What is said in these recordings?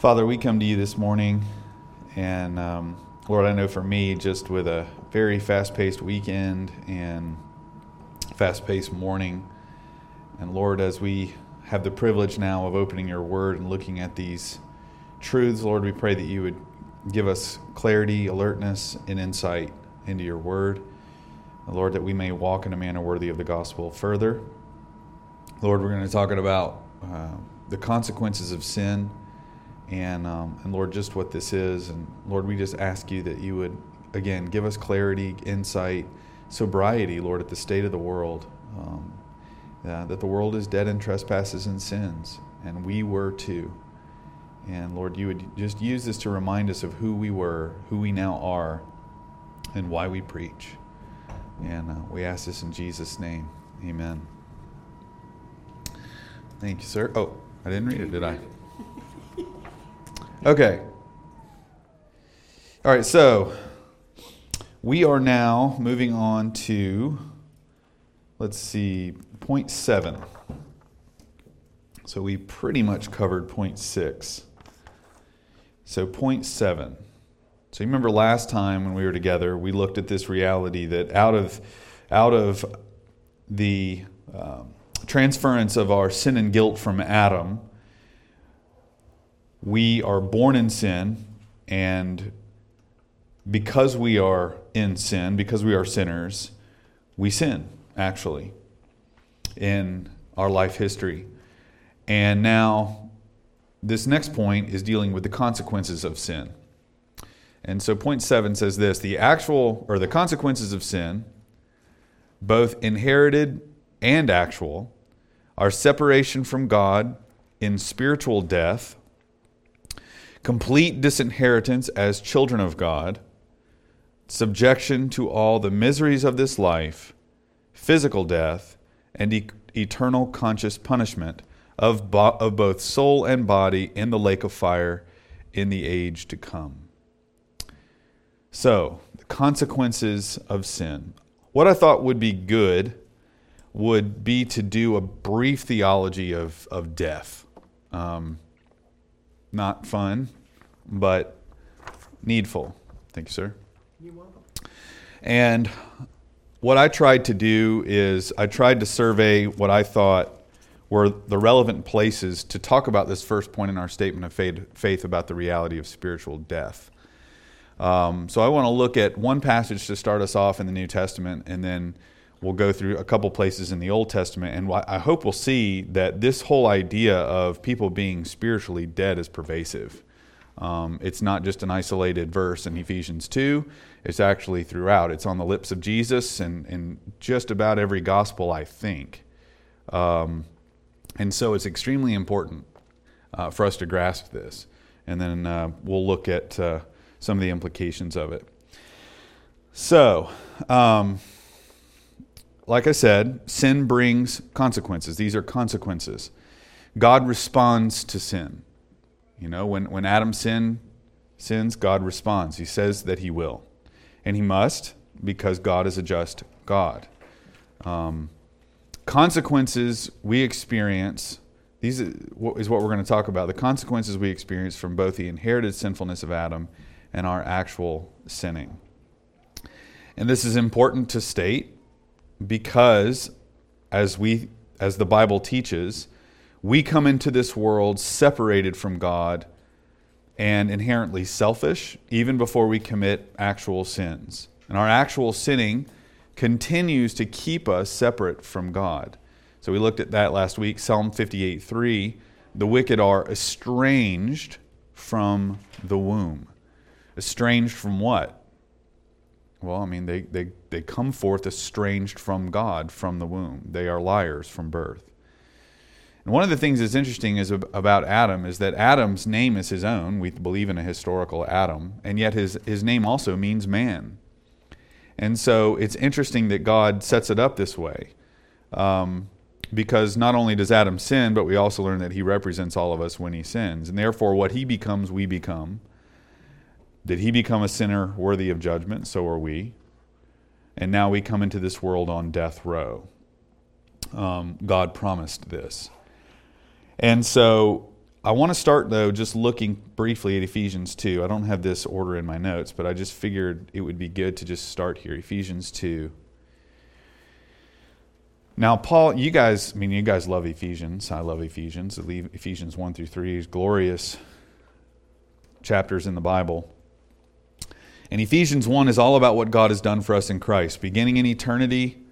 Father, we come to you this morning, and um, Lord, I know for me, just with a very fast paced weekend and fast paced morning, and Lord, as we have the privilege now of opening your word and looking at these truths, Lord, we pray that you would give us clarity, alertness, and insight into your word. Lord, that we may walk in a manner worthy of the gospel further. Lord, we're going to talk about uh, the consequences of sin and, um, and Lord, just what this is. And Lord, we just ask you that you would, again, give us clarity, insight, sobriety, Lord, at the state of the world. Um, uh, that the world is dead in trespasses and sins, and we were too. And Lord, you would just use this to remind us of who we were, who we now are, and why we preach. And uh, we ask this in Jesus' name. Amen. Thank you, sir. Oh, I didn't read it, did I? Okay. All right, so we are now moving on to, let's see, point seven. So we pretty much covered point six. So, point seven. So, you remember last time when we were together, we looked at this reality that out of, out of the um, transference of our sin and guilt from Adam, we are born in sin, and because we are in sin, because we are sinners, we sin, actually, in our life history. And now, this next point is dealing with the consequences of sin. And so, point seven says this the actual, or the consequences of sin, both inherited and actual, are separation from God in spiritual death complete disinheritance as children of God, subjection to all the miseries of this life, physical death, and e- eternal conscious punishment of, bo- of both soul and body in the lake of fire in the age to come. So, the consequences of sin. What I thought would be good would be to do a brief theology of, of death. Um, not fun, but needful. Thank you, sir. You're welcome. And what I tried to do is I tried to survey what I thought were the relevant places to talk about this first point in our statement of faith, about the reality of spiritual death. Um, so I want to look at one passage to start us off in the New Testament, and then we'll go through a couple places in the Old Testament. And I hope we'll see that this whole idea of people being spiritually dead is pervasive. Um, it's not just an isolated verse in Ephesians 2, it's actually throughout. It's on the lips of Jesus and, just about every gospel, I think. Um, and so it's extremely important uh, for us to grasp this. And then uh, we'll look at uh, some of the implications of it. So, um, like I said, sin brings consequences. These are consequences. God responds to sin. You know, when, when Adam sin, sins, God responds. He says that he will. And he must because God is a just God. Um, consequences we experience, these is what we're going to talk about. The consequences we experience from both the inherited sinfulness of Adam and our actual sinning. And this is important to state because as we as the Bible teaches, we come into this world separated from God and inherently selfish, even before we commit actual sins. And our actual sinning continues to keep us separate from God. So we looked at that last week, Psalm 58 3. The wicked are estranged from the womb. Estranged from what? Well, I mean, they, they, they come forth estranged from God from the womb. They are liars from birth. And one of the things that's interesting is about Adam is that Adam's name is his own. We believe in a historical Adam, and yet his, his name also means man. And so it's interesting that God sets it up this way. Um, because not only does Adam sin, but we also learn that he represents all of us when he sins. And therefore, what he becomes, we become. Did he become a sinner worthy of judgment? So are we. And now we come into this world on death row. Um, God promised this. And so I want to start, though, just looking briefly at Ephesians 2. I don't have this order in my notes, but I just figured it would be good to just start here. Ephesians 2. Now, Paul, you guys, I mean, you guys love Ephesians. I love Ephesians. Ephesians 1 through 3 is glorious chapters in the Bible. And Ephesians 1 is all about what God has done for us in Christ, beginning in eternity,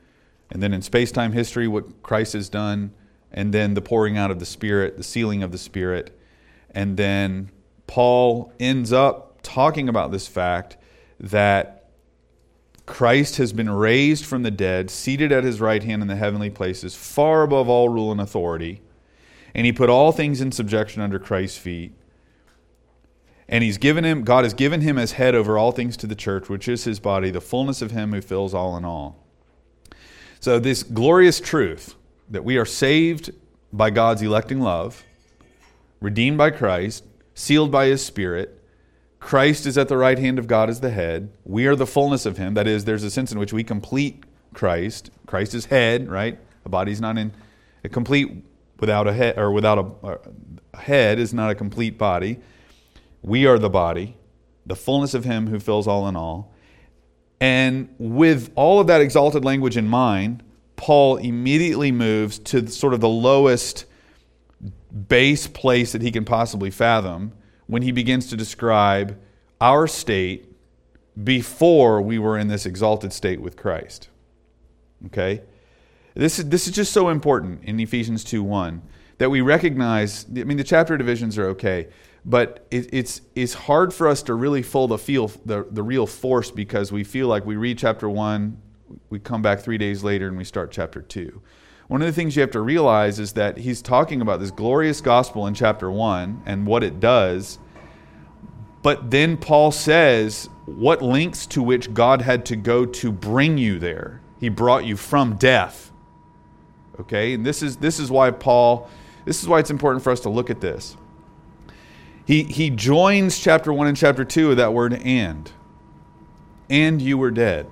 and then in space time history, what Christ has done and then the pouring out of the Spirit, the sealing of the Spirit. And then Paul ends up talking about this fact that Christ has been raised from the dead, seated at his right hand in the heavenly places, far above all rule and authority. And he put all things in subjection under Christ's feet. And he's given him, God has given him as head over all things to the church, which is his body, the fullness of him who fills all in all. So, this glorious truth that we are saved by God's electing love, redeemed by Christ, sealed by his Spirit. Christ is at the right hand of God as the head. We are the fullness of him. That is, there's a sense in which we complete Christ. Christ is head, right? A body's not in a complete without a head or without a, a head is not a complete body. We are the body, the fullness of him who fills all in all. And with all of that exalted language in mind, Paul immediately moves to sort of the lowest base place that he can possibly fathom when he begins to describe our state before we were in this exalted state with Christ. Okay? This is, this is just so important in Ephesians 2 1 that we recognize. I mean, the chapter divisions are okay, but it, it's, it's hard for us to really feel the, feel the, the real force because we feel like we read chapter 1 we come back three days later and we start chapter 2. One of the things you have to realize is that he's talking about this glorious gospel in chapter 1 and what it does. But then Paul says what lengths to which God had to go to bring you there. He brought you from death. Okay? And this is this is why Paul this is why it's important for us to look at this. He he joins chapter 1 and chapter 2 with that word and. And you were dead.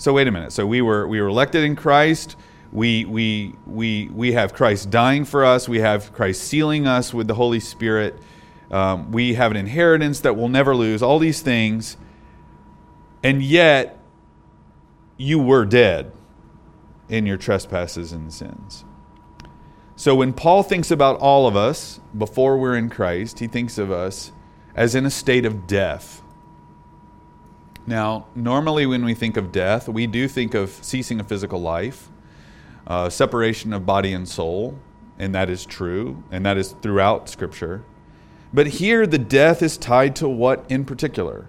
So wait a minute. So we were we were elected in Christ. We we we we have Christ dying for us. We have Christ sealing us with the Holy Spirit. Um, we have an inheritance that we'll never lose. All these things, and yet you were dead in your trespasses and sins. So when Paul thinks about all of us before we're in Christ, he thinks of us as in a state of death. Now, normally when we think of death, we do think of ceasing a physical life, uh, separation of body and soul, and that is true, and that is throughout Scripture. But here, the death is tied to what in particular?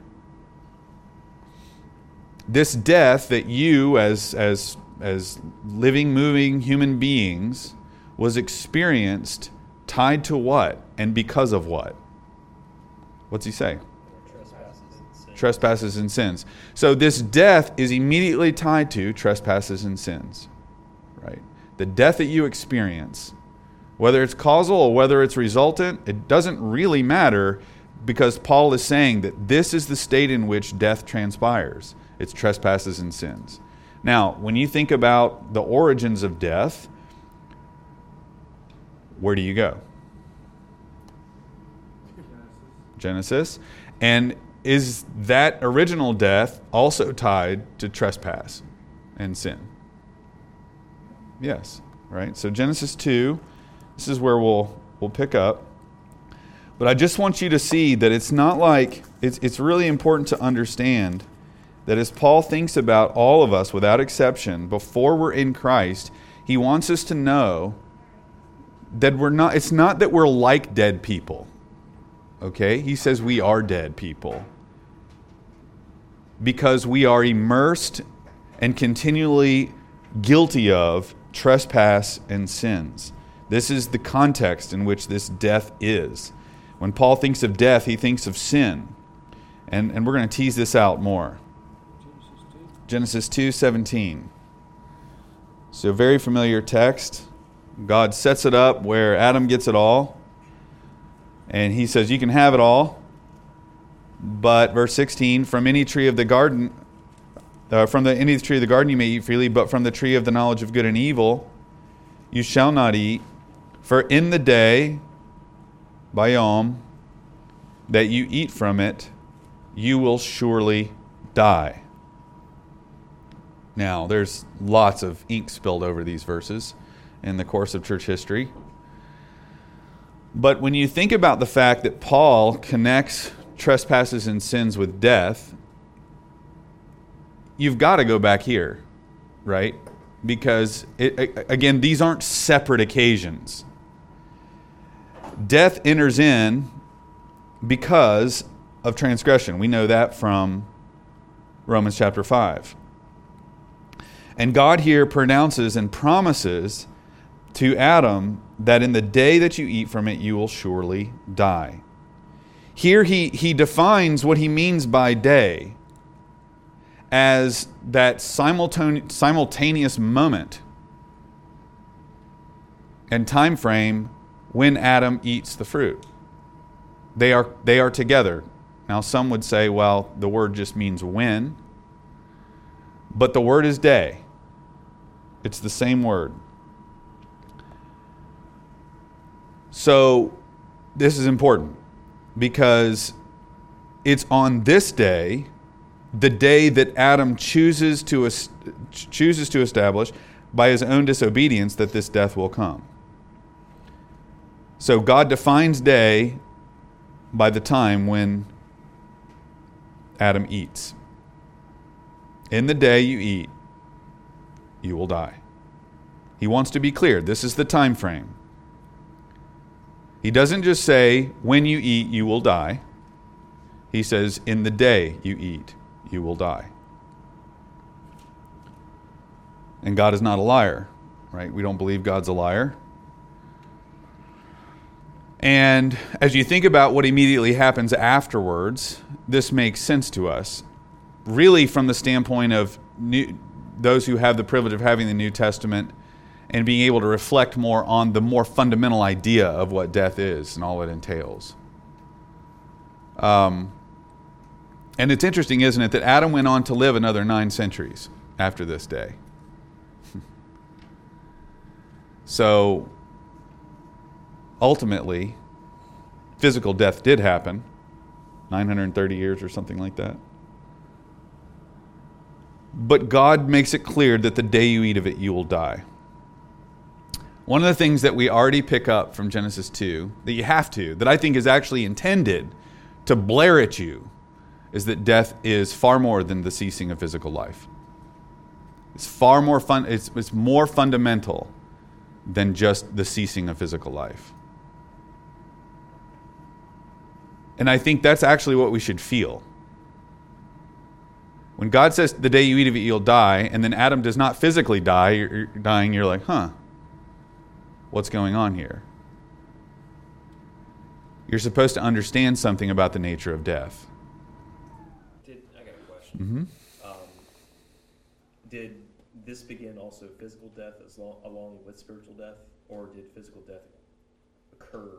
This death that you, as, as, as living, moving human beings, was experienced tied to what and because of what? What's he say? Trespasses and sins. So this death is immediately tied to trespasses and sins. Right? The death that you experience, whether it's causal or whether it's resultant, it doesn't really matter because Paul is saying that this is the state in which death transpires. It's trespasses and sins. Now, when you think about the origins of death, where do you go? Genesis. And is that original death also tied to trespass and sin? Yes, right? So Genesis 2, this is where we'll we'll pick up. But I just want you to see that it's not like it's it's really important to understand that as Paul thinks about all of us without exception before we're in Christ, he wants us to know that we're not it's not that we're like dead people. Okay? He says we are dead people because we are immersed and continually guilty of trespass and sins. This is the context in which this death is. When Paul thinks of death, he thinks of sin. And, and we're going to tease this out more. Genesis 2 17. So, very familiar text. God sets it up where Adam gets it all. And he says, You can have it all. But verse 16, from any tree of the garden, uh, from the any tree of the garden you may eat freely, but from the tree of the knowledge of good and evil you shall not eat, For in the day, by bayom, that you eat from it, you will surely die. Now, there's lots of ink spilled over these verses in the course of church history. But when you think about the fact that Paul connects trespasses and sins with death, you've got to go back here, right? Because, it, again, these aren't separate occasions. Death enters in because of transgression. We know that from Romans chapter 5. And God here pronounces and promises to Adam that in the day that you eat from it, you will surely die. Here he, he defines what he means by day as that simultaneous moment and time frame when Adam eats the fruit. They are, they are together. Now, some would say, well, the word just means when, but the word is day. It's the same word. So, this is important because it's on this day, the day that Adam chooses to, chooses to establish by his own disobedience, that this death will come. So, God defines day by the time when Adam eats. In the day you eat, you will die. He wants to be clear. This is the time frame. He doesn't just say, when you eat, you will die. He says, in the day you eat, you will die. And God is not a liar, right? We don't believe God's a liar. And as you think about what immediately happens afterwards, this makes sense to us. Really, from the standpoint of new, those who have the privilege of having the New Testament and being able to reflect more on the more fundamental idea of what death is and all it entails. Um, and it's interesting, isn't it, that Adam went on to live another nine centuries after this day. so ultimately, physical death did happen 930 years or something like that. But God makes it clear that the day you eat of it, you will die. One of the things that we already pick up from Genesis 2, that you have to, that I think is actually intended to blare at you, is that death is far more than the ceasing of physical life. It's far more fun, it's, it's more fundamental than just the ceasing of physical life. And I think that's actually what we should feel. When God says, the day you eat of it, you'll die, and then Adam does not physically die, you're dying, you're like, huh, what's going on here? You're supposed to understand something about the nature of death. Did, I got a question. Mm-hmm. Um, did this begin also physical death as long, along with spiritual death, or did physical death occur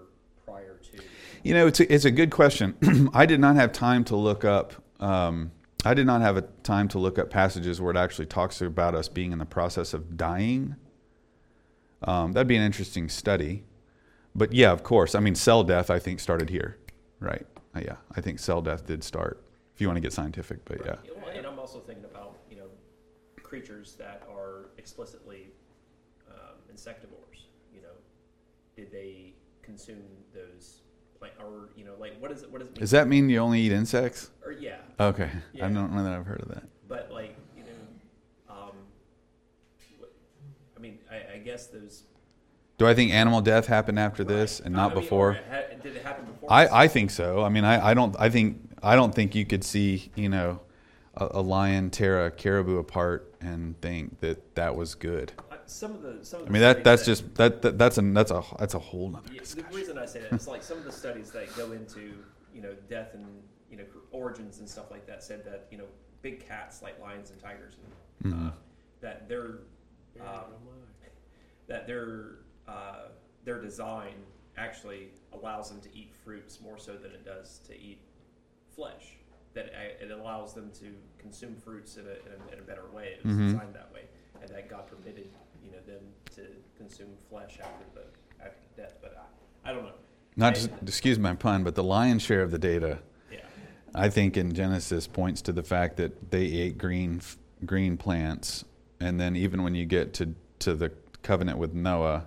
prior to? You know, it's a, it's a good question. I did not have time to look up. Um, I did not have a time to look up passages where it actually talks about us being in the process of dying. Um, that'd be an interesting study. But yeah, of course. I mean, cell death, I think, started here, right? Uh, yeah, I think cell death did start. If you want to get scientific, but yeah. And I'm also thinking about you know creatures that are explicitly um, insectivores. You know, did they consume those plant or you know like what is it? What does it mean? Does that mean you only eat insects? Or yeah. Okay, yeah. I don't know that I've heard of that. But like mean, I, I guess those. Do I think animal death happened after right. this and not I mean, before? Ha- did it happen before? I, I think so. I mean, I, I don't. I think I don't think you could see you know a, a lion tear a caribou apart and think that that was good. Some of the, some of I mean that that's that, just that, that, that's a that's a that's a whole other yeah, discussion. The reason I say that is like some of the studies that go into you know death and you know origins and stuff like that said that you know big cats like lions and tigers and mm-hmm. uh, that they're um, that their uh, their design actually allows them to eat fruits more so than it does to eat flesh. That it allows them to consume fruits in a, in a, in a better way. It was mm-hmm. designed that way, and that God permitted you know them to consume flesh after the after death, but I, I don't know. Not to, excuse my pun, but the lion's share of the data, yeah. I think, in Genesis points to the fact that they ate green green plants, and then even when you get to to the covenant with Noah,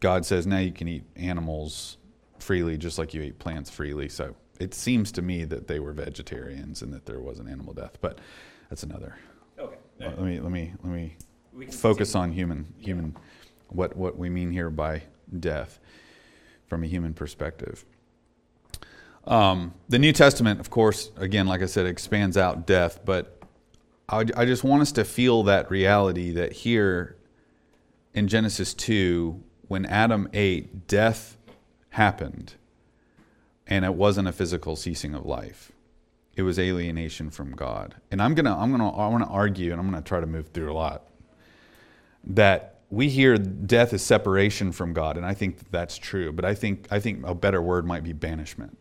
God says now you can eat animals freely, just like you eat plants freely. So it seems to me that they were vegetarians and that there was an animal death, but that's another. Okay. Let me let me let me focus continue. on human human what what we mean here by death from a human perspective. Um, the New Testament, of course, again, like I said, expands out death, but I, I just want us to feel that reality that here in Genesis 2, when Adam ate, death happened, and it wasn't a physical ceasing of life. It was alienation from God. And I'm gonna, I'm gonna, I want to argue, and I'm gonna try to move through a lot that we hear death is separation from God, and I think that that's true. But I think I think a better word might be banishment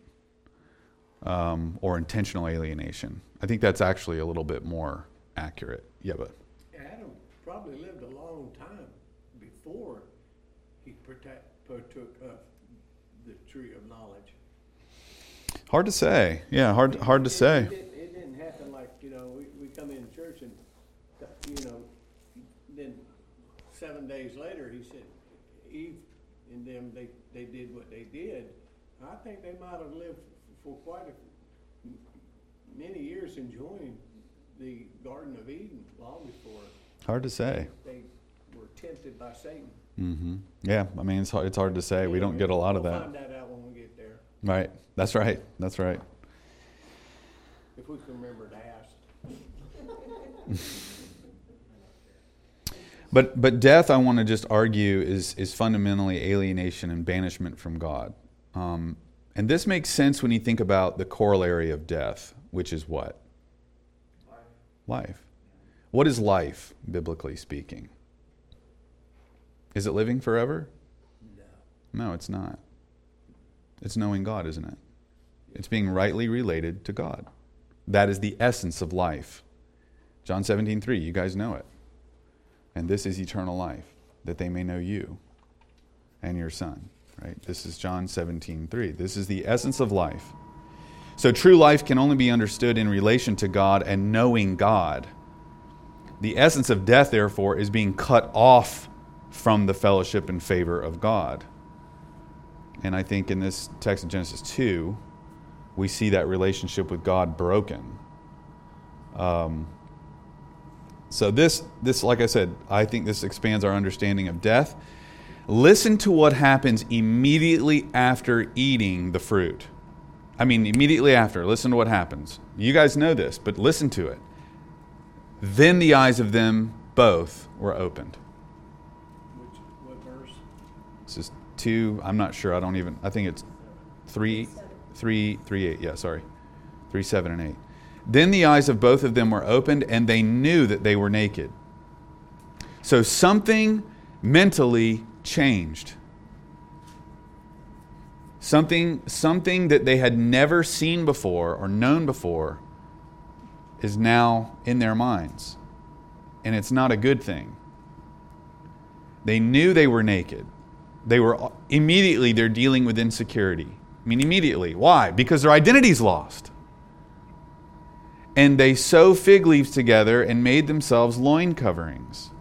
um, or intentional alienation. I think that's actually a little bit more accurate. Yeah, but Adam probably lived a long time protect, partook of the tree of knowledge. hard to say. Yeah, hard hard to It- say. It, didn't- it didn't happen like, you know, we, we come in church and, you know, then seven days later, he said, Eve and them, they, they did what they did. I think they might have lived for quite a, many years enjoying the Garden of Eden long before Hard to say. they were tempted by Satan. Hmm Yeah, I mean it's hard, it's hard to say. We don't get a lot of We'll that. Find that out when we get there, Right. That's right. That's right. if we can remember to ask. But but death, I want to just argue, is is fundamentally alienation and banishment from God. Um, and this makes sense when you think about the corollary of death, which is what? Life. What is life, biblically speaking? Is it living forever? No, it's not. It's knowing God, isn't it? It's being rightly related to God. That is the essence of life. John 17, 3, you guys know it. And this is eternal life, that they may know you and your Son. Right? This is John 17, 3. This is the essence of life. So true life can only be understood in relation to God and knowing God. The essence of death, therefore, is being cut off from the fellowship and favor of God. And I think in this text in Genesis 2, we see that relationship with God broken. Um, so this, this, like I said, I think this expands our understanding of death. Listen to what happens immediately after eating the fruit. I mean, immediately after. Listen to what happens. You guys know this, but listen to it. Then the eyes of them both were opened. This is two. I'm not sure. I don't even. I think it's three, three, three, eight. Yeah, sorry, three, seven, and eight. Then the eyes of both of them were opened, and they knew that they were naked. So something mentally changed. Something, something that they had never seen before or known before is now in their minds. And it's not a good thing. They knew they were naked. They were immediately they're dealing with insecurity. I mean immediately. Why? Because their identity's lost. And they sew fig leaves together and made themselves loin coverings.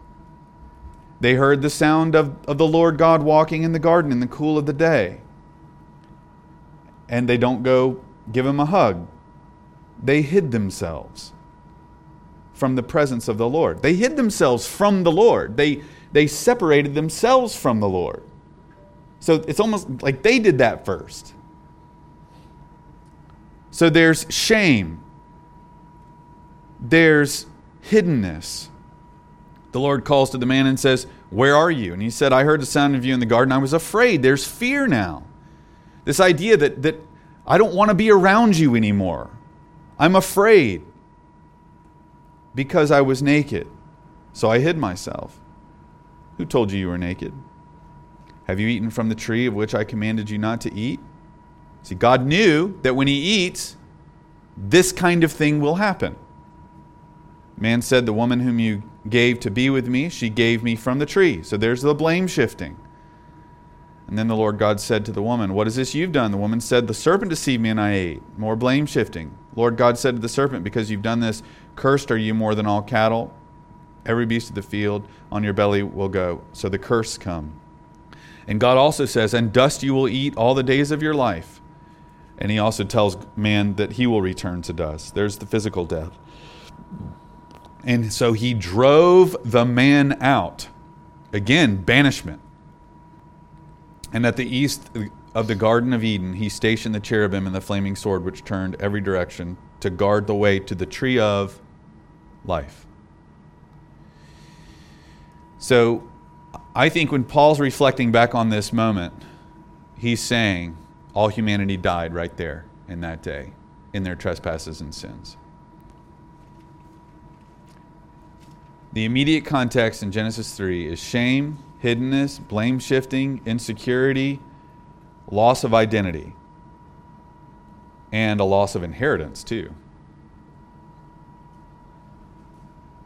They heard the sound of, of the Lord God walking in the garden in the cool of the day. And they don't go give him a hug. They hid themselves from the presence of the Lord. They hid themselves from the Lord. They, they separated themselves from the Lord. So it's almost like they did that first. So there's shame, there's hiddenness. The Lord calls to the man and says, Where are you? And he said, I heard the sound of you in the garden. I was afraid. There's fear now. This idea that, that I don't want to be around you anymore. I'm afraid because I was naked. So I hid myself. Who told you you were naked? Have you eaten from the tree of which I commanded you not to eat? See, God knew that when he eats, this kind of thing will happen. Man said, The woman whom you gave to be with me, she gave me from the tree. So there's the blame shifting. And then the Lord God said to the woman, What is this you've done? The woman said, The serpent deceived me and I ate. More blame shifting. Lord God said to the serpent, Because you've done this, cursed are you more than all cattle. Every beast of the field on your belly will go. So the curse come. And God also says, And dust you will eat all the days of your life. And he also tells man that he will return to dust. There's the physical death. And so he drove the man out. Again, banishment. And at the east of the Garden of Eden, he stationed the cherubim and the flaming sword, which turned every direction to guard the way to the tree of life. So I think when Paul's reflecting back on this moment, he's saying all humanity died right there in that day in their trespasses and sins. The immediate context in Genesis 3 is shame, hiddenness, blame shifting, insecurity, loss of identity, and a loss of inheritance, too.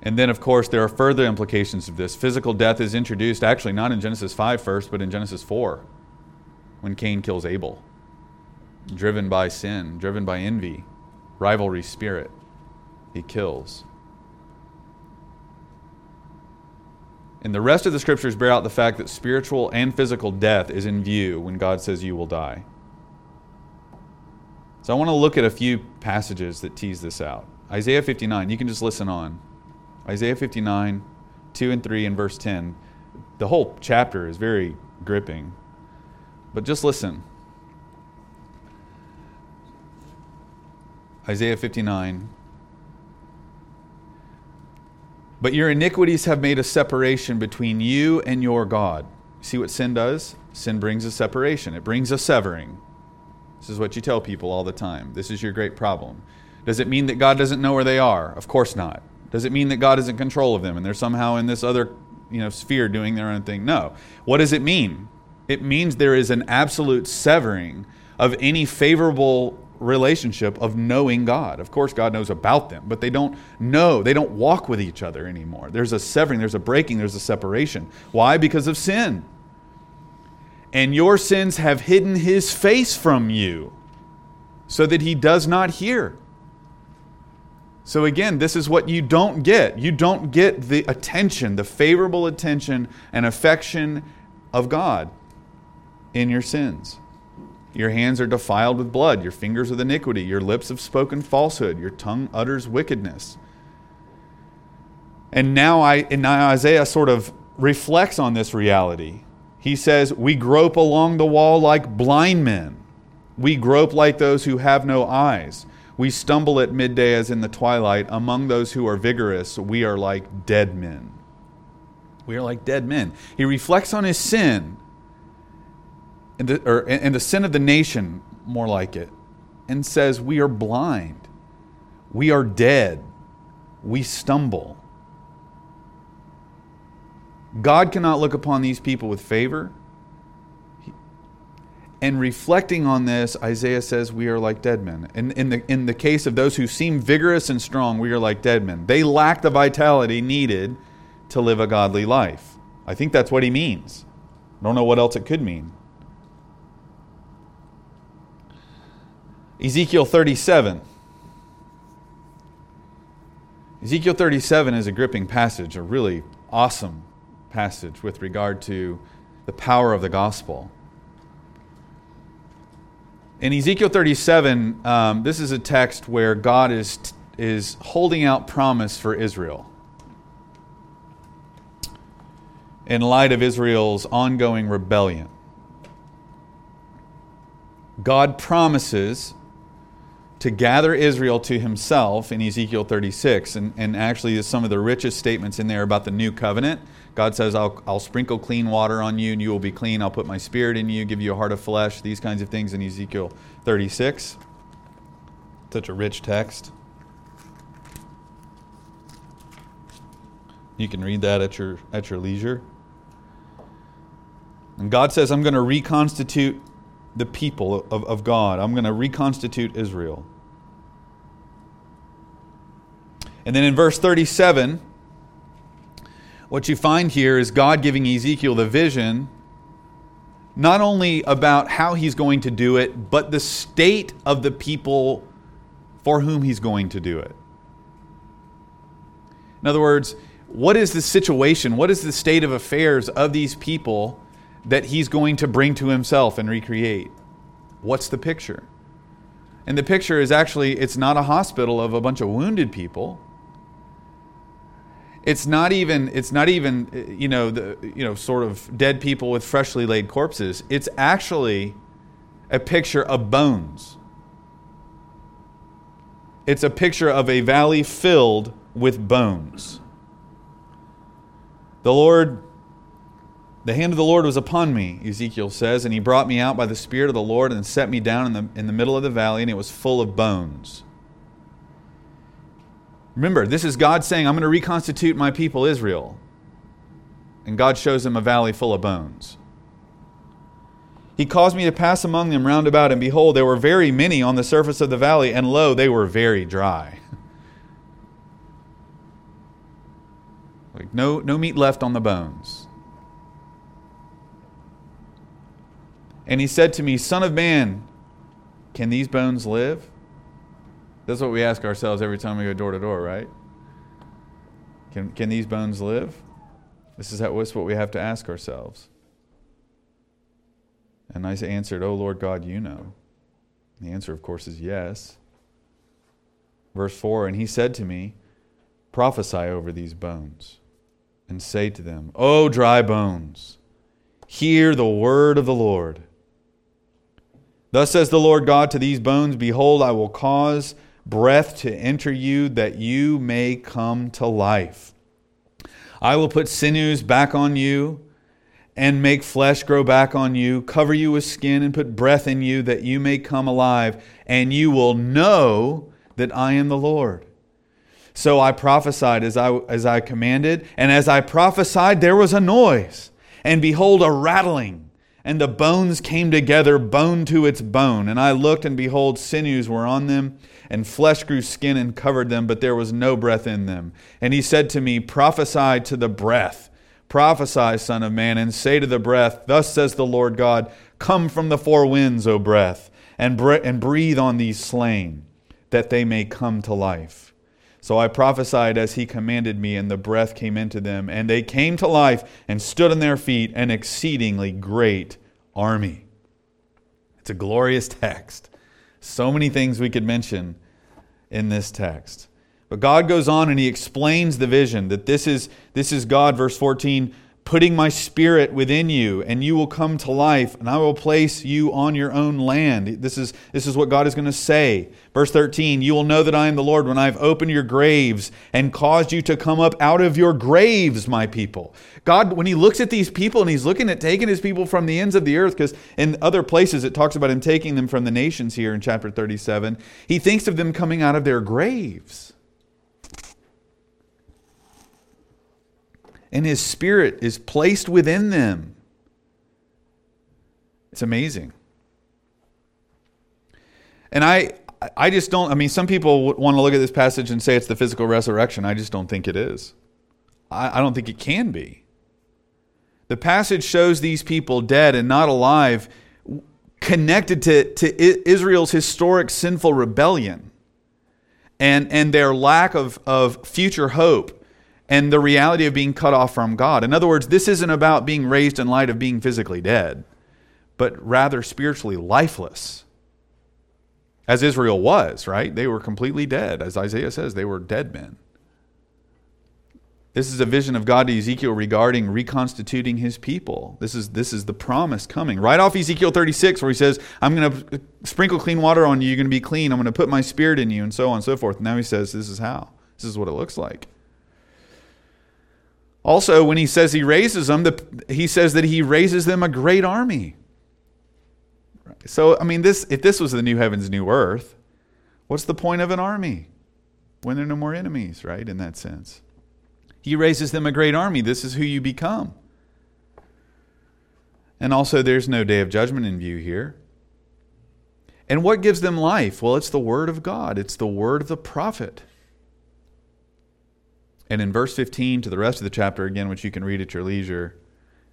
And then, of course, there are further implications of this. Physical death is introduced, actually, not in Genesis 5 first, but in Genesis 4, when Cain kills Abel, driven by sin, driven by envy, rivalry spirit. He kills. And the rest of the scriptures bear out the fact that spiritual and physical death is in view when God says you will die. So I want to look at a few passages that tease this out. Isaiah 59, you can just listen on. Isaiah 59, 2 and 3, and verse 10. The whole chapter is very gripping. But just listen. Isaiah 59, But your iniquities have made a separation between you and your God. See what sin does? Sin brings a separation, it brings a severing. This is what you tell people all the time. This is your great problem. Does it mean that God doesn't know where they are? Of course not. Does it mean that God is in control of them and they're somehow in this other you know, sphere doing their own thing? No. What does it mean? It means there is an absolute severing of any favorable relationship of knowing God. Of course, God knows about them, but they don't know, they don't walk with each other anymore. There's a severing, there's a breaking, there's a separation. Why? Because of sin. And your sins have hidden his face from you so that he does not hear. So, again, this is what you don't get. You don't get the attention, the favorable attention and affection of God in your sins. Your hands are defiled with blood, your fingers with iniquity, your lips have spoken falsehood, your tongue utters wickedness. And now, I, and now Isaiah sort of reflects on this reality. He says, We grope along the wall like blind men. We grope like those who have no eyes. We stumble at midday as in the twilight. Among those who are vigorous, we are like dead men. We are like dead men. He reflects on his sin and the, or, and the sin of the nation, more like it, and says, We are blind, we are dead, we stumble. God cannot look upon these people with favor. And reflecting on this, Isaiah says, We are like dead men. In, in, the, in the case of those who seem vigorous and strong, we are like dead men. They lack the vitality needed to live a godly life. I think that's what he means. I don't know what else it could mean. Ezekiel 37. Ezekiel 37 is a gripping passage, a really awesome passage with regard to the power of the gospel. In Ezekiel 37, um, this is a text where God is, is holding out promise for Israel. In light of Israel's ongoing rebellion, God promises to gather Israel to himself in Ezekiel 36. And, and actually, is some of the richest statements in there about the new covenant. God says, I'll, I'll sprinkle clean water on you and you will be clean. I'll put my spirit in you, give you a heart of flesh. These kinds of things in Ezekiel 36. Such a rich text. You can read that at your, at your leisure. And God says, I'm going to reconstitute the people of, of God. I'm going to reconstitute Israel. And then in verse 37, what you find here is God giving Ezekiel the vision not only about how he's going to do it, but the state of the people for whom he's going to do it. In other words, what is the situation? What is the state of affairs of these people that he's going to bring to himself and recreate? What's the picture? And the picture is actually it's not a hospital of a bunch of wounded people. It's not even it's not even you know the you know sort of dead people with freshly laid corpses. It's actually a picture of bones. It's a picture of a valley filled with bones. The Lord, the hand of the Lord was upon me, Ezekiel says, and he brought me out by the Spirit of the Lord and set me down in the, in the middle of the valley, and it was full of bones. Remember, this is God saying, I'm going to reconstitute my people Israel. And God shows him a valley full of bones. He caused me to pass among them round about, and behold, there were very many on the surface of the valley, and lo, they were very dry. Like no, no meat left on the bones. And he said to me, Son of man, can these bones live? That's what we ask ourselves every time we go door to door, right? Can, can these bones live? This is, how, this is what we have to ask ourselves. And I answered, Oh Lord God, you know. The answer, of course, is yes. Verse 4 And he said to me, Prophesy over these bones and say to them, O dry bones, hear the word of the Lord. Thus says the Lord God to these bones Behold, I will cause breath to enter you, that you may come to life. I will put sinews back on you and make flesh grow back on you, cover you with skin, and put breath in you, that you may come alive, and you will know that I am the Lord. So I prophesied as I, as I commanded, and as I prophesied, there was a noise, and behold, a rattling, and the bones came together, bone to its bone. And I looked, and behold, sinews were on them, and flesh grew skin and covered them, but there was no breath in them. And he said to me, Prophesy to the breath, prophesy, Son of Man, and say to the breath, Thus says the Lord God, Come from the four winds, O breath, and, bre- and breathe on these slain, that they may come to life. So I prophesied as he commanded me, and the breath came into them, and they came to life and stood on their feet, an exceedingly great army. It's a glorious text. So many things we could mention in this text. But God goes on and he explains the vision that this is, this is God, verse 14 putting my spirit within you, and you will come to life, and I will place you on your own land. This is, this is what God is going to say. Verse 13 You will know that I am the Lord when I have opened your graves and caused you to come up out of your graves, my people. God, when He looks at these people and He's looking at taking His people from the ends of the earth, because in other places it talks about Him taking them from the nations here in chapter 37, He thinks of them coming out of their graves. And his spirit is placed within them. It's amazing. And I I just don't I mean some people want to look at this passage and say it's the physical resurrection. I just don't think it is. I, I don't think it can be. The passage shows these people dead and not alive connected to, to Israel's historic sinful rebellion and, and their lack of, of future hope and the reality of being cut off from God. In other words, this isn't about being raised in light of being physically dead, but rather spiritually lifeless. As Israel was, right? They were completely dead. As Isaiah says, they were dead men. This is a vision of God to Ezekiel regarding reconstituting his people. This is, this is the promise coming. Right off Ezekiel 36, where he says, I'm going to sprinkle clean water on you. You're going to be clean. I'm going to put my spirit in you, and so on and so forth. Now he says, This is how. This is what it looks like. Also, when he says he raises them, the, he says that he raises them a great army. So, I mean, this if this was the new heavens, new earth, what's the point of an army when there are no more enemies, right? In that sense, he raises them a great army. This is who you become. And also, there's no day of judgment in view here. And what gives them life? Well, it's the word of God, it's the word of the prophet. And in verse 15 to the rest of the chapter, again, which you can read at your leisure,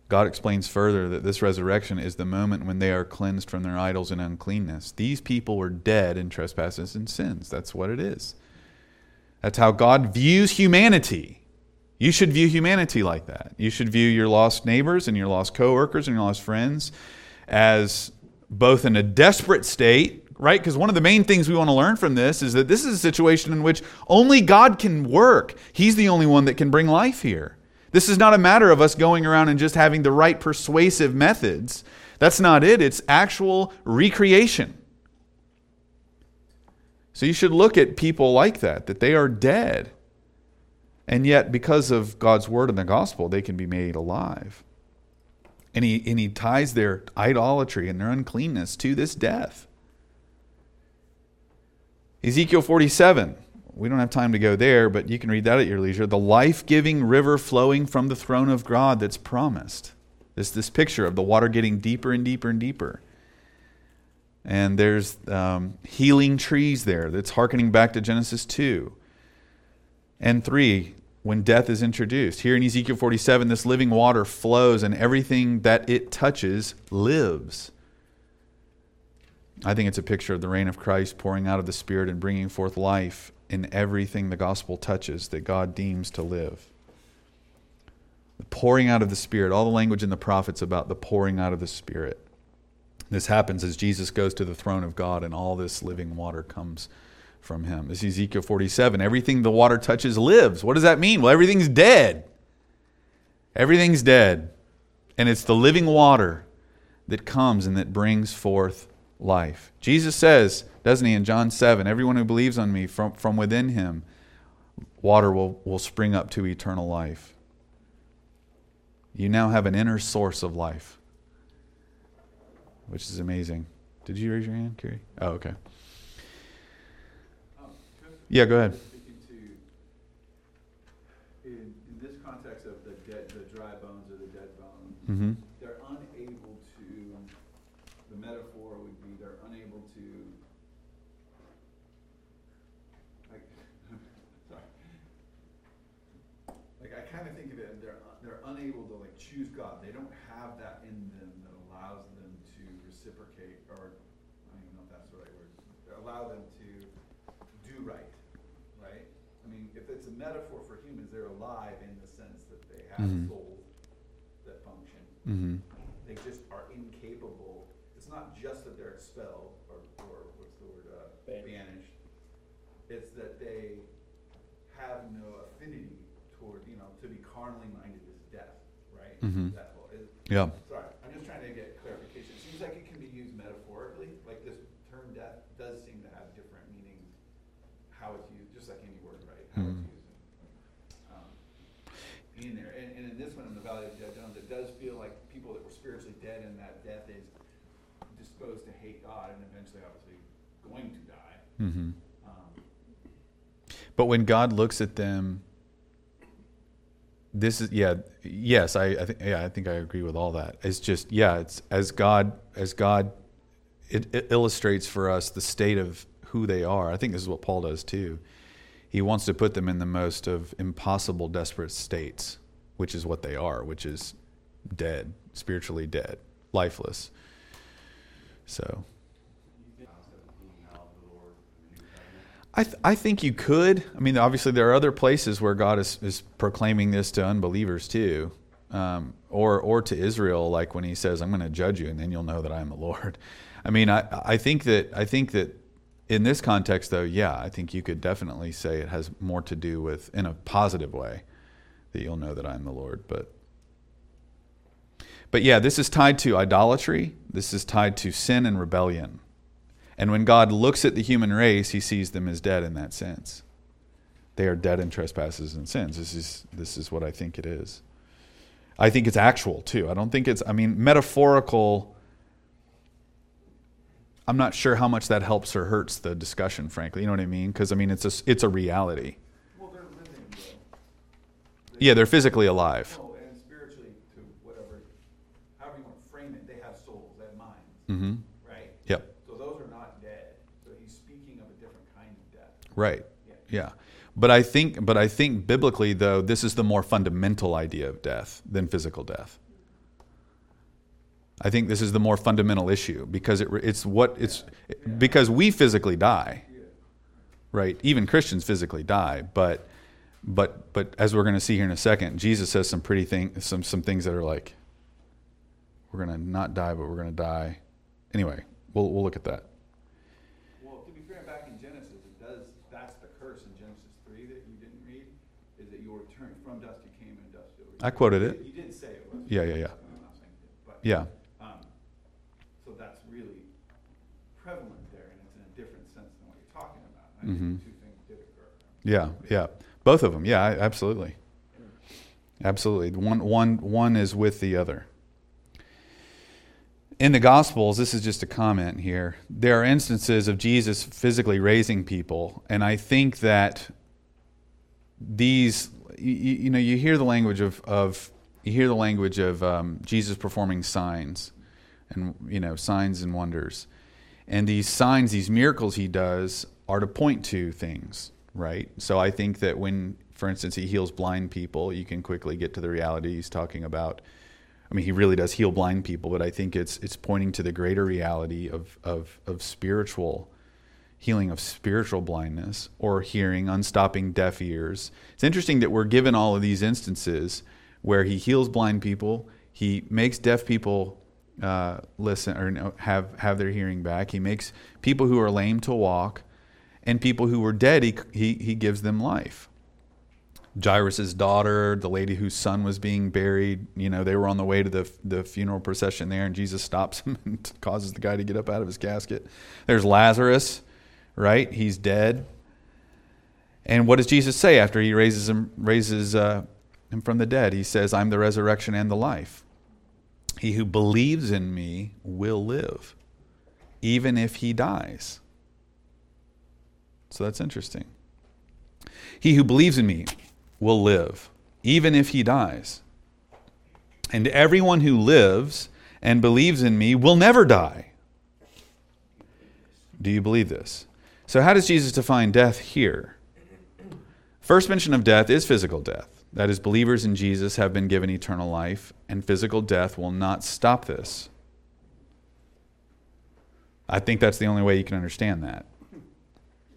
God explains further that this resurrection is the moment when they are cleansed from their idols and uncleanness. These people were dead in trespasses and sins. That's what it is. That's how God views humanity. You should view humanity like that. You should view your lost neighbors and your lost coworkers and your lost friends as both in a desperate state, right? Because one of the main things we want to learn from this is that this is a situation in which only God can work. He's the only one that can bring life here. This is not a matter of us going around and just having the right persuasive methods. That's not it. It's actual recreation. So you should look at people like that, that they are dead. And yet, because of God's word and the gospel, they can be made alive. And he, and he ties their idolatry and their uncleanness to this death. Ezekiel 47. We don't have time to go there, but you can read that at your leisure. The life giving river flowing from the throne of God that's promised. This, this picture of the water getting deeper and deeper and deeper. And there's um, healing trees there that's hearkening back to Genesis 2 and 3 when death is introduced. Here in Ezekiel 47, this living water flows and everything that it touches lives. I think it's a picture of the reign of Christ pouring out of the Spirit and bringing forth life in everything the gospel touches that God deems to live. The pouring out of the Spirit, all the language in the prophets about the pouring out of the Spirit. This happens as Jesus goes to the throne of God and all this living water comes from him. This is Ezekiel 47. Everything the water touches lives. What does that mean? Well, everything's dead. Everything's dead. And it's the living water that comes and that brings forth life. Jesus says, doesn't he, in John 7, everyone who believes on me from, from within him, water will, will spring up to eternal life. You now have an inner source of life, which is amazing. Did you raise your hand, Kerry? Oh, okay. Yeah, go ahead. To, in, in this context of the dead, the dry bones or the dead bones, Mm-hmm. they're unable to, the metaphor would be they're unable to, like, sorry. Like, I kind of think of it, they're, they're unable to like choose God. They don't have that in them that allows them to reciprocate, or, I don't even know if that's the right word, allow them to do right, right? I mean, if it's a metaphor for humans, they're alive in the sense that they have Mhm. souls that function. Mm-hmm. They just are incapable, it's not just that they're expelled, or, or what's the word, uh, Banished. banished. It's that they have no affinity toward, you know, to be carnally minded is death, right? Mhm. That whole, is, Yeah. Sorry, I'm just trying to get clarification. It seems like it can be used metaphorically, like this term death does seem to have different meanings, how it's used, just like any word, right? How it's Mhm. used. Um, In there, and, and in this one, in the Valley of Dead Bones, it does feel like people that were spiritually dead and that death is disposed to hate God and eventually obviously going to die. Mm-hmm. But when God looks at them, this is yeah, yes, I, I think yeah, I think I agree with all that. It's just yeah, it's as God as God it, it illustrates for us the state of who they are. I think this is what Paul does too. He wants to put them in the most of impossible, desperate states, which is what they are, which is dead, spiritually dead, lifeless. So I, th- I think you could. I mean, obviously, there are other places where God is, is proclaiming this to unbelievers too, um, or or to Israel, like when He says, "I'm going to judge you, and then you'll know that I am the Lord." I mean, I, I think that I think that in this context, though, yeah, I think you could definitely say it has more to do with, in a positive way, that you'll know that I am the Lord. But but yeah, this is tied to idolatry. This is tied to sin and rebellion. And when God looks at the human race, he sees them as dead in that sense. They are dead in trespasses and sins. This is this is what I think it is. I think it's actual too. I don't think it's I mean metaphorical I'm not sure how much that helps or hurts the discussion frankly. You know what I mean? Cuz I mean it's a it's a reality. well, they're living, though. Yeah, they're physically alive. No, and spiritually to whatever, however you want to frame it, they have souls, they have minds, Mhm. right? Yep. So those are not dead. So he's speaking of a different kind of death. Right. Yeah. But I think but I think biblically though this is the more fundamental idea of death than physical death. I think this is the more fundamental issue because it, it's what it's because we physically die, right? Even Christians physically die, but but but as we're going to see here in a second, Jesus says some pretty thing some some things that are like we're going to not die, but we're going to die. Anyway, we'll we'll look at that. Well, to be fair, back in Genesis, it does, that's the curse in Genesis three that you didn't read, is that you were turned from dust you came and dust you'll I quoted it. You didn't say it was. Yeah, yeah, yeah. I'm not saying it, but. Yeah. Um, so that's really prevalent there, and it's in a different sense than what you're talking about. I Mhm. think the two things did occur. Yeah, yeah. Both of them. Yeah, I- absolutely. Absolutely. One, one, one is with the other. In the Gospels, this is just a comment here. There are instances of Jesus physically raising people, and I think that these, you, you know, you hear the language of, of you hear the language of um, Jesus performing signs, and you know, signs and wonders, and these signs, these miracles he does, are to point to things, right? So I think that when, for instance, he heals blind people, you can quickly get to the reality he's talking about. I mean, he really does heal blind people, but I think it's it's pointing to the greater reality of of of spiritual healing of spiritual blindness or hearing, unstopping deaf ears. It's interesting that we're given all of these instances where he heals blind people, he makes deaf people uh, listen or have have their hearing back. He makes people who are lame to walk, and people who were dead. He he he gives them life. Jairus's daughter, the lady whose son was being buried, you know, they were on the way to the the funeral procession there, and Jesus stops him and causes the guy to get up out of his casket. There's Lazarus, right? He's dead. And what does Jesus say after he raises him raises uh, him from the dead? He says, "I'm the resurrection and the life. He who believes in me will live, even if he dies." So that's interesting. He who believes in me will live, even if he dies. And everyone who lives and believes in me will never die. Do you believe this? So, how does Jesus define death here? First mention of death is physical death. That is, believers in Jesus have been given eternal life, and physical death will not stop this. I think that's the only way you can understand that.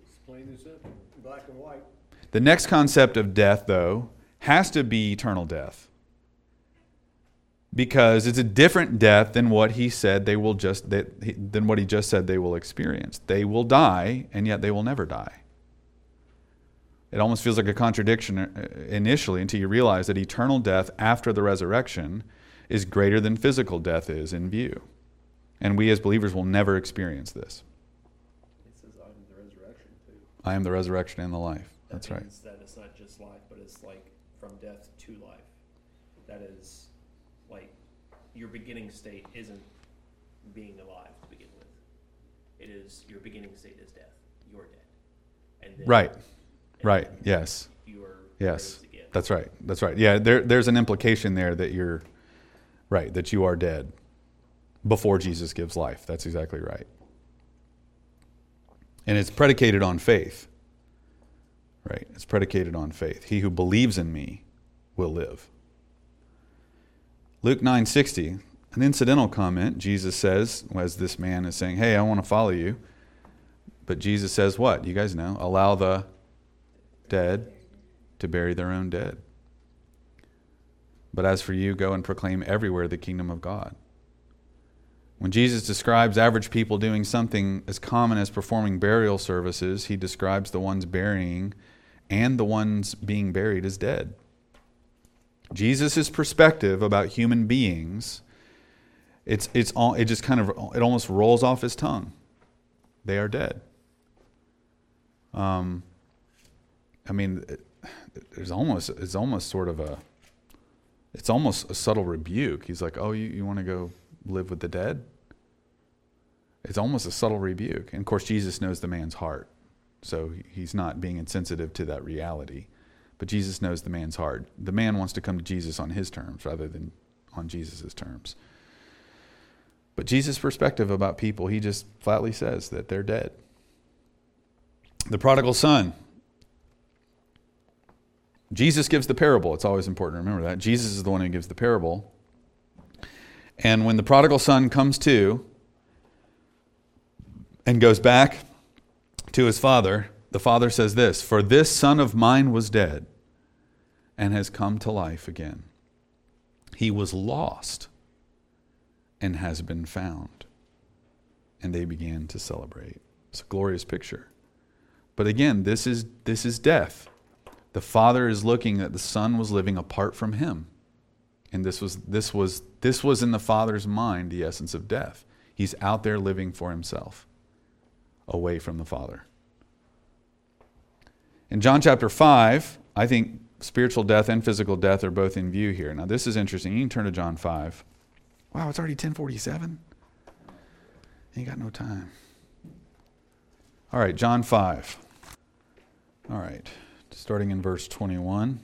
It's plain and black and white. The next concept of death, though, has to be eternal death. Because it's a different death than what he said they will just that than what he just said they will experience. They will die, and yet they will never die. It almost feels like a contradiction uh, initially until you realize that eternal death after the resurrection is greater than physical death is in view. And we as believers will never experience this. It says I'm the resurrection too. I am the resurrection and the life. That That's right. means That it's not just life, but it's like from death to life. That is your beginning state isn't being alive to begin with. It is your beginning state is death. You're dead. And then Right. and Right. Yes. You are Yes. That's right. That's right. Yeah, there, there's an implication there that you're right, that you are dead before Jesus gives life. That's exactly right. And it's predicated on faith. Right? It's predicated on faith. He who believes in me will live. Luke 9:60, an incidental comment, Jesus says as this man is saying, "Hey, I want to follow you." But Jesus says what? You guys know, allow the dead to bury their own dead. But as for you, go and proclaim everywhere the kingdom of God. When Jesus describes average people doing something as common as performing burial services, he describes the ones burying and the ones being buried as dead. Jesus' perspective about human beings, it's, it's all, it just kind of, it almost rolls off his tongue. They are dead. Um, I mean, it, there's almost it's almost sort of a it's almost a subtle rebuke. He's like, "Oh, you, you want to go live with the dead?" It's almost a subtle rebuke. And of course, Jesus knows the man's heart, so he's not being insensitive to that reality. But Jesus knows the man's heart. The man wants to come to Jesus on his terms rather than on Jesus' terms. But Jesus' perspective about people, he just flatly says that they're dead. The prodigal son, Jesus gives the parable. It's always important to remember that. Jesus is the one who gives the parable. And when the prodigal son comes to and goes back to his father, the father says this For this son of mine was dead and has come to life again. He was lost and has been found. And they began to celebrate. It's a glorious picture. But again, this is, this is death. The father is looking that the son was living apart from him. And this was, this, was, this was in the father's mind the essence of death. He's out there living for himself, away from the father. In John chapter 5, I think spiritual death and physical death are both in view here. Now, this is interesting. You can turn to John 5. Wow, it's already 1047? Ain't got no time. All right, John 5. All right, starting in verse 21.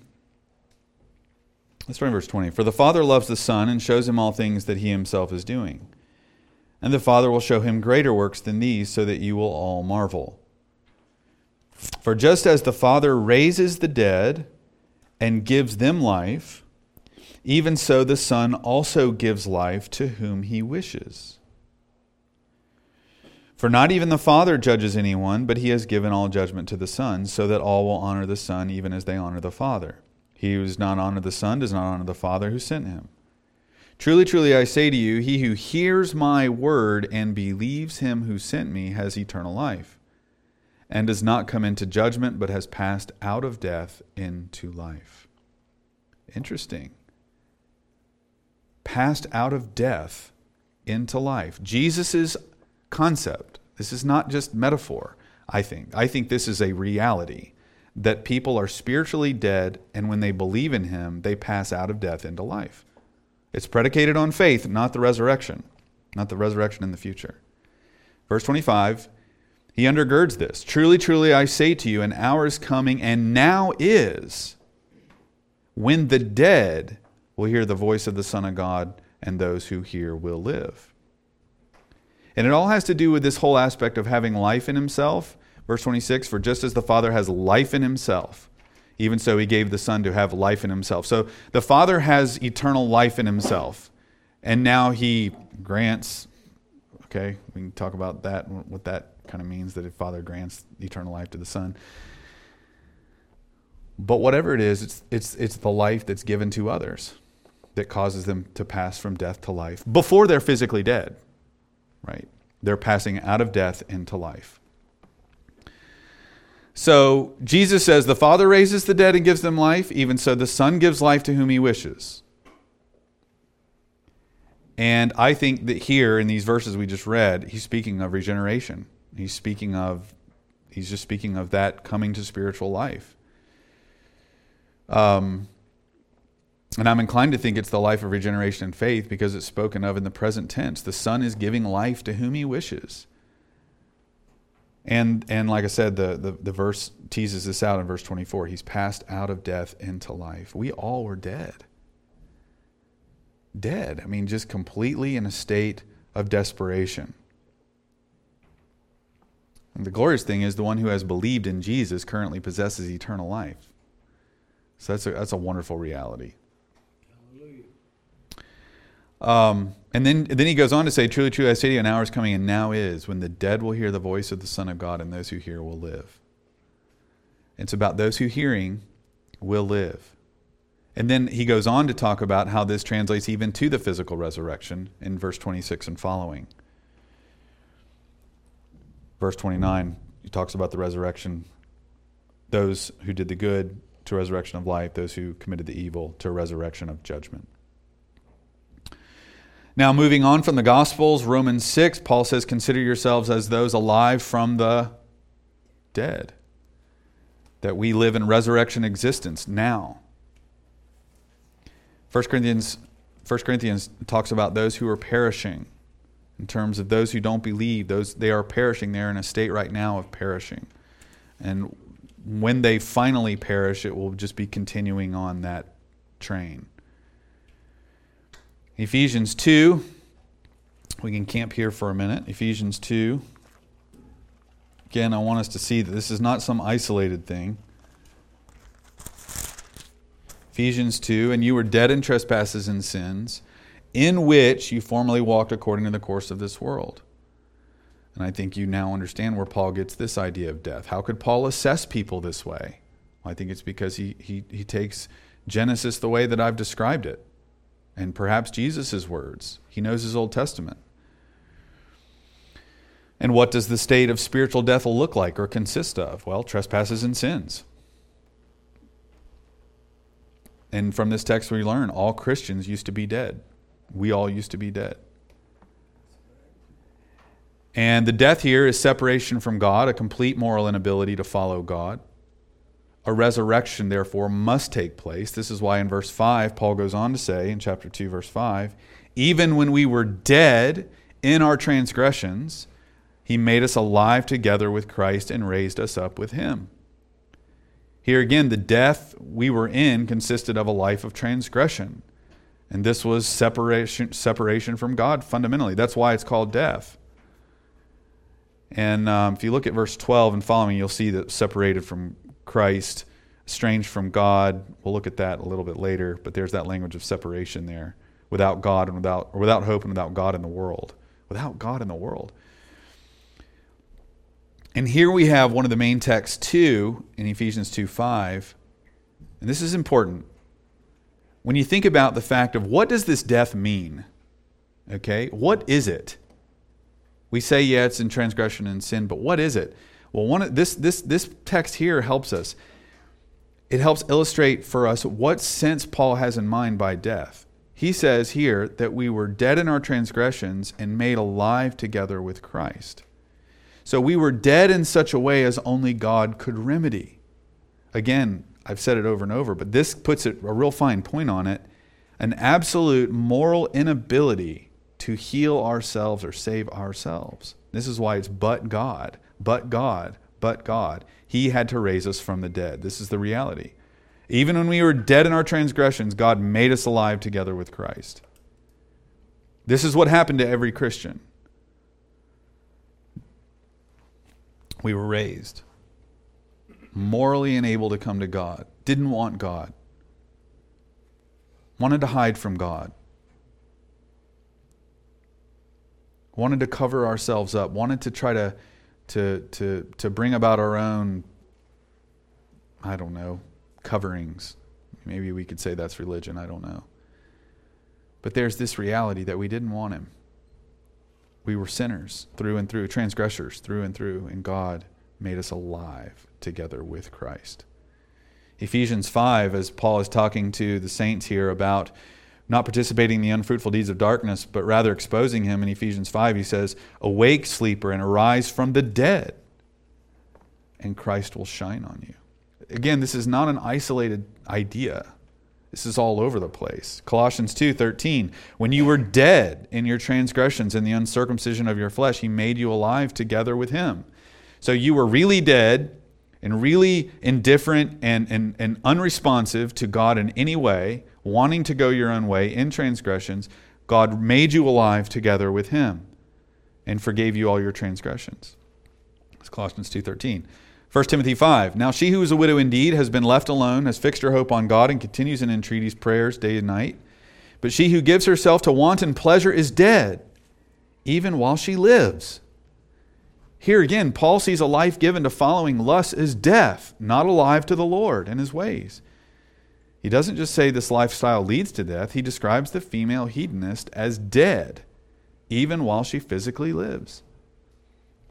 Let's start in verse 20. For the Father loves the Son and shows him all things that he himself is doing. And the Father will show him greater works than these, so that you will all marvel. For just as the Father raises the dead and gives them life, even so the Son also gives life to whom he wishes. For not even the Father judges anyone, but he has given all judgment to the Son, so that all will honor the Son even as they honor the Father. He who does not honor the Son does not honor the Father who sent him. Truly, truly, I say to you, he who hears my word and believes him who sent me has eternal life, and does not come into judgment, but has passed out of death into life. Interesting. Passed out of death into life. Jesus' concept, this is not just metaphor, I think. I think this is a reality that people are spiritually dead, and when they believe in him, they pass out of death into life. It's predicated on faith, not the resurrection, not the resurrection in the future. Verse 25, he undergirds this. Truly, truly, I say to you, an hour is coming, and now is, when the dead will hear the voice of the Son of God, and those who hear will live. And it all has to do with this whole aspect of having life in himself Verse 26 For just as the Father has life in himself, even so he gave the Son to have life in himself. So the Father has eternal life in himself. And now he grants, okay, we can talk about that, what that kind of means that if Father grants eternal life to the Son. But whatever it is, it's, it's, it's the life that's given to others that causes them to pass from death to life before they're physically dead, right? They're passing out of death into life. So Jesus says, The Father raises the dead and gives them life, even so the Son gives life to whom he wishes. And I think that here in these verses we just read, he's speaking of regeneration. He's speaking of, he's just speaking of that coming to spiritual life. Um, and I'm inclined to think it's the life of regeneration and faith because it's spoken of in the present tense. The Son is giving life to whom he wishes. And and like I said, the, the, the verse teases this out in verse 24. He's passed out of death into life. We all were dead. Dead. I mean, just completely in a state of desperation. And the glorious thing is the one who has believed in Jesus currently possesses eternal life. So that's a, that's a wonderful reality. Um, and then, then he goes on to say, Truly, truly, I say to you, an hour is coming, and now is, when the dead will hear the voice of the Son of God, and those who hear will live. It's about those who hearing will live. And then he goes on to talk about how this translates even to the physical resurrection in verse 26 and following. Verse 29, he talks about the resurrection, those who did the good to resurrection of life, those who committed the evil to resurrection of judgment. Now, moving on from the Gospels, Romans 6, Paul says, Consider yourselves as those alive from the dead, that we live in resurrection existence now. 1 Corinthians, 1 Corinthians talks about those who are perishing in terms of those who don't believe those they are perishing they're in a state right now of perishing and when they finally perish it will just be continuing on that train Ephesians 2. We can camp here for a minute. Ephesians 2. Again, I want us to see that this is not some isolated thing. Ephesians 2 And you were dead in trespasses and sins, in which you formerly walked according to the course of this world. And I think you now understand where Paul gets this idea of death. How could Paul assess people this way? Well, I think it's because he, he, he takes Genesis the way that I've described it, and perhaps Jesus' words. He knows his Old Testament. And what does the state of spiritual death look like or consist of? Well, trespasses and sins. And from this text, we learn all Christians used to be dead. We all used to be dead. And the death here is separation from God, a complete moral inability to follow God. A resurrection, therefore, must take place. This is why in verse 5, Paul goes on to say, in chapter 2, verse 5, even when we were dead in our transgressions, he made us alive together with Christ and raised us up with him. Here again, the death we were in consisted of a life of transgression. And this was separation, separation from God fundamentally. That's why it's called death. And um, if you look at verse 12 and following, you'll see that separated from Christ, estranged from God. We'll look at that a little bit later, but there's that language of separation there. Without God and without, or without hope and without God in the world. Without God in the world. And here we have one of the main texts too in Ephesians 2 5. And this is important. When you think about the fact of what does this death mean? Okay, what is it? We say, yeah, it's in transgression and sin, but what is it? Well, one this this this text here helps us. It helps illustrate for us what sense Paul has in mind by death. He says here that we were dead in our transgressions and made alive together with Christ. So we were dead in such a way as only God could remedy. Again, I've said it over and over, but this puts it a real fine point on it an absolute moral inability to heal ourselves or save ourselves. This is why it's but God, but God, but God. He had to raise us from the dead. This is the reality. Even when we were dead in our transgressions, God made us alive together with Christ. This is what happened to every Christian. We were raised morally unable to come to God, didn't want God, wanted to hide from God, wanted to cover ourselves up, wanted to try to, to, to, to bring about our own, I don't know, coverings. Maybe we could say that's religion, I don't know. But there's this reality that we didn't want Him. We were sinners through and through, transgressors through and through, and God made us alive together with Christ. Ephesians 5, as Paul is talking to the saints here about not participating in the unfruitful deeds of darkness, but rather exposing him in Ephesians 5, he says, Awake, sleeper, and arise from the dead, and Christ will shine on you. Again, this is not an isolated idea. This is all over the place. Colossians 2:13 When you were dead in your transgressions and the uncircumcision of your flesh he made you alive together with him. So you were really dead and really indifferent and, and, and unresponsive to God in any way, wanting to go your own way in transgressions. God made you alive together with him and forgave you all your transgressions. It's Colossians 2:13. 1 Timothy 5. Now she who is a widow indeed has been left alone, has fixed her hope on God, and continues in entreaties, prayers, day and night. But she who gives herself to wanton pleasure is dead, even while she lives. Here again, Paul sees a life given to following lust as death, not alive to the Lord and his ways. He doesn't just say this lifestyle leads to death, he describes the female hedonist as dead, even while she physically lives.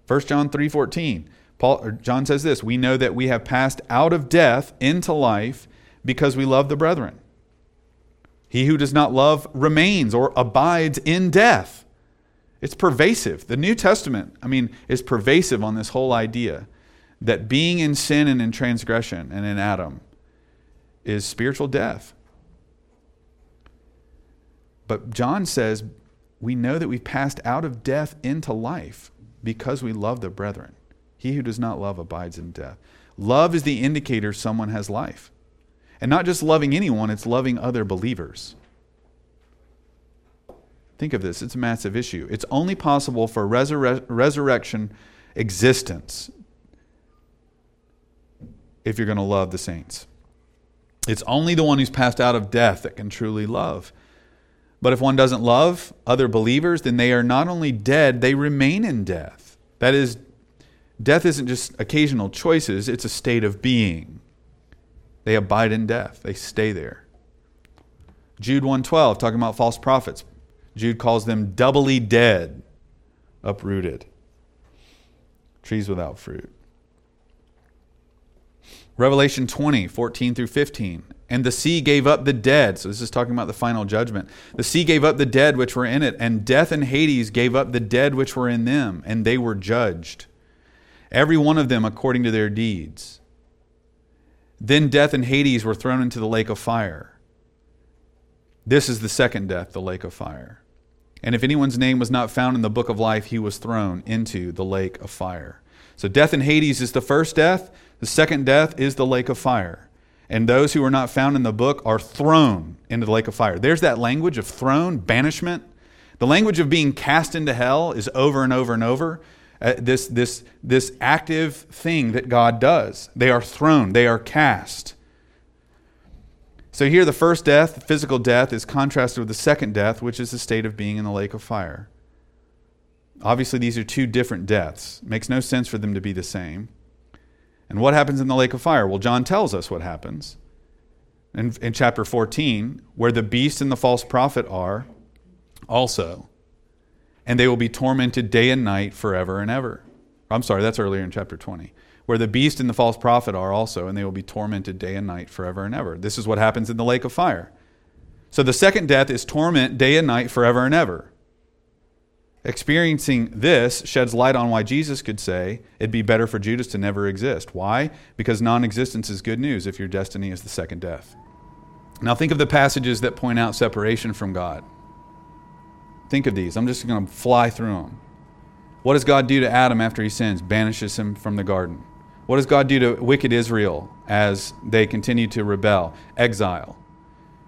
1 John 3:14. Paul John says this, we know that we have passed out of death into life because we love the brethren. He who does not love remains or abides in death. It's pervasive. The New Testament, I mean, is pervasive on this whole idea that being in sin and in transgression and in Adam is spiritual death. But John says we know that we've passed out of death into life because we love the brethren. He who does not love abides in death. Love is the indicator someone has life. And not just loving anyone, it's loving other believers. Think of this, it's a massive issue. It's only possible for resurre- resurrection existence if you're going to love the saints. It's only the one who's passed out of death that can truly love. But if one doesn't love other believers, then they are not only dead, they remain in death. That is, death isn't just occasional choices, it's a state of being. They abide in death, they stay there. Jude 112, talking about false prophets. Jude calls them doubly dead, uprooted, trees without fruit. Revelation 20, 14 through 15. And the sea gave up the dead. So this is talking about the final judgment. The sea gave up the dead which were in it, and death and Hades gave up the dead which were in them, and they were judged. Every one of them according to their deeds. Then death and Hades were thrown into the lake of fire. This is the second death, the lake of fire. And if anyone's name was not found in the book of life, he was thrown into the lake of fire. So death in Hades is the first death. The second death is the lake of fire. And those who are not found in the book are thrown into the lake of fire. There's that language of thrown, banishment. The language of being cast into hell is over and over and over. Uh, this, this, this active thing that God does. They are thrown, they are cast. So here, the first death, the physical death, is contrasted with the second death, which is the state of being in the lake of fire. Obviously, these are two different deaths. It makes no sense for them to be the same. And what happens in the lake of fire? Well, John tells us what happens. In, in chapter 14, where the beast and the false prophet are also, and they will be tormented day and night forever and ever. I'm sorry, that's earlier in chapter 20 where the beast and the false prophet are also, and they will be tormented day and night forever and ever. This is what happens in the lake of fire. So the second death is torment day and night forever and ever. Experiencing this sheds light on why Jesus could say it'd be better for Judas to never exist. Why? Because non existence is good news if your destiny is the second death. Now, think of the passages that point out separation from God. Think of these. I'm just going to fly through them. What does God do to Adam after he sins? Banishes him from the garden. What does God do to wicked Israel as they continue to rebel? Exile.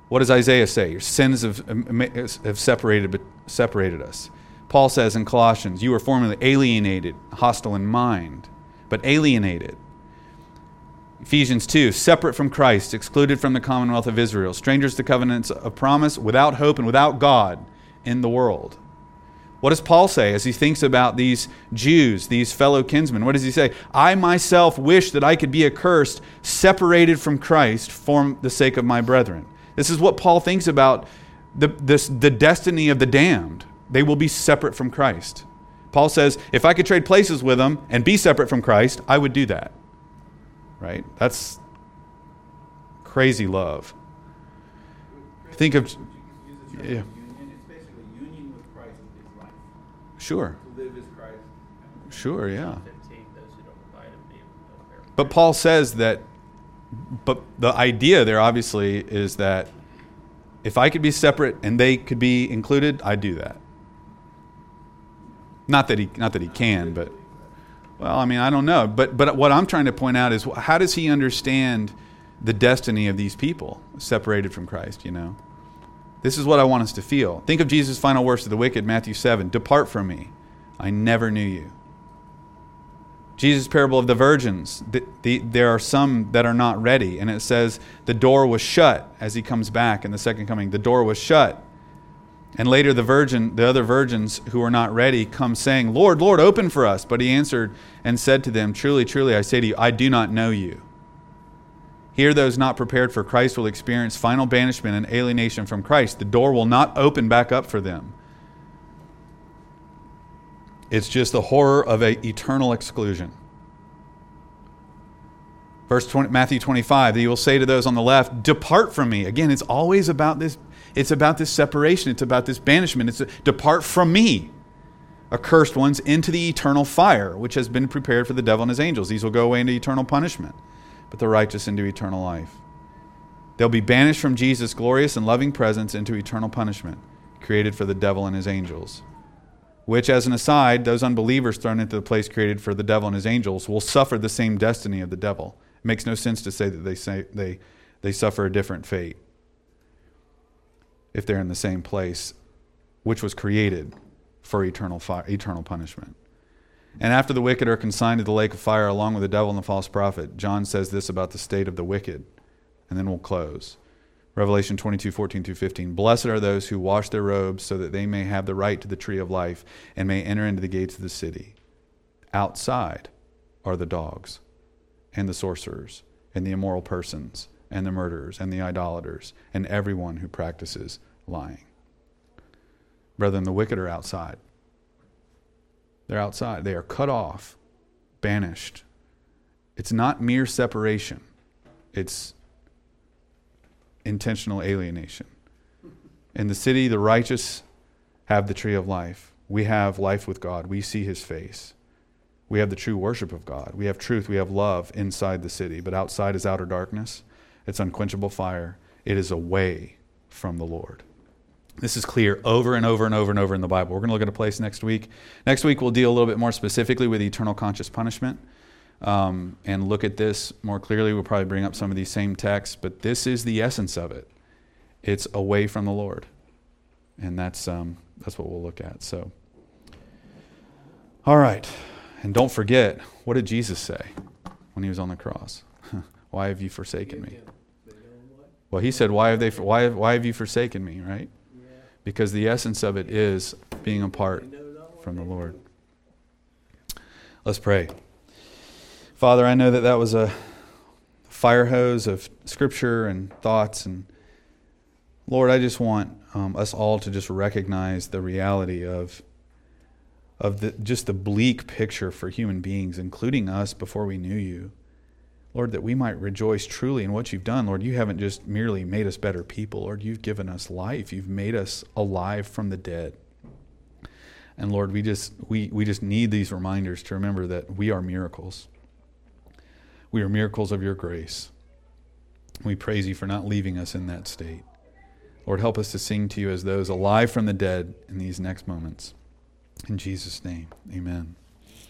What does Isaiah say? Your sins have, um, have separated, separated us. Paul says in Colossians, You were formerly alienated, hostile in mind, but alienated. Ephesians 2, separate from Christ, excluded from the commonwealth of Israel, strangers to covenants of promise, without hope and without God in the world. What does Paul say as he thinks about these Jews, these fellow kinsmen? What does he say? I myself wish that I could be accursed, separated from Christ for the sake of my brethren. This is what Paul thinks about the, this, the destiny of the damned. They will be separate from Christ. Paul says, if I could trade places with them and be separate from Christ, I would do that. Right? That's crazy love. Think of. Yeah. Sure. Live as Christ. Sure, yeah. But Paul says that, but the idea there obviously is that if I could be separate and they could be included, I'd do that. Not that he, not that he can, but well, I mean, I don't know. But but what I'm trying to point out is how does he understand the destiny of these people separated from Christ? You know. This is what I want us to feel. Think of Jesus' final words to the wicked, Matthew 7 Depart from me, I never knew you. Jesus' parable of the virgins, the, the, there are some that are not ready. And it says, the door was shut as he comes back in the second coming. The door was shut. And later the virgin, the other virgins who were not ready come saying, Lord, Lord, open for us. But he answered and said to them, Truly, truly, I say to you, I do not know you. Here, those not prepared for Christ will experience final banishment and alienation from Christ. The door will not open back up for them. It's just the horror of an eternal exclusion. Verse 20, Matthew 25, that you will say to those on the left, Depart from me. Again, it's always about this, it's about this separation, it's about this banishment. It's a, depart from me, accursed ones, into the eternal fire, which has been prepared for the devil and his angels. These will go away into eternal punishment but the righteous into eternal life. They'll be banished from Jesus' glorious and loving presence into eternal punishment, created for the devil and his angels. Which, as an aside, those unbelievers thrown into the place created for the devil and his angels will suffer the same destiny of the devil. It makes no sense to say that they, say, they, they suffer a different fate if they're in the same place, which was created for eternal, eternal punishment. And after the wicked are consigned to the lake of fire along with the devil and the false prophet, John says this about the state of the wicked. And then we'll close. Revelation 22, 14 through 15. Blessed are those who wash their robes so that they may have the right to the tree of life and may enter into the gates of the city. Outside are the dogs and the sorcerers and the immoral persons and the murderers and the idolaters and everyone who practices lying. Brethren, the wicked are outside. They're outside. They are cut off, banished. It's not mere separation, it's intentional alienation. In the city, the righteous have the tree of life. We have life with God. We see his face. We have the true worship of God. We have truth. We have love inside the city. But outside is outer darkness. It's unquenchable fire. It is away from the Lord. This is clear over and over and over and over in the Bible. We're going to look at a place next week. Next week, we'll deal a little bit more specifically with eternal conscious punishment um, and look at this more clearly. We'll probably bring up some of these same texts, but this is the essence of it. It's away from the Lord, and that's um, that's what we'll look at. So, all right, and don't forget what did Jesus say when he was on the cross? why have you forsaken me? Well, he said, "Why have they? Why why have you forsaken me?" Right? Because the essence of it is being apart from the Lord. Let's pray. Father, I know that that was a fire hose of scripture and thoughts. And Lord, I just want um, us all to just recognize the reality of, of the, just the bleak picture for human beings, including us before we knew you. Lord, that we might rejoice truly in what you've done. Lord, you haven't just merely made us better people. Lord, you've given us life. You've made us alive from the dead. And Lord, we just we, we just need these reminders to remember that we are miracles. We are miracles of your grace. We praise you for not leaving us in that state. Lord, help us to sing to you as those alive from the dead in these next moments. In Jesus' name, amen.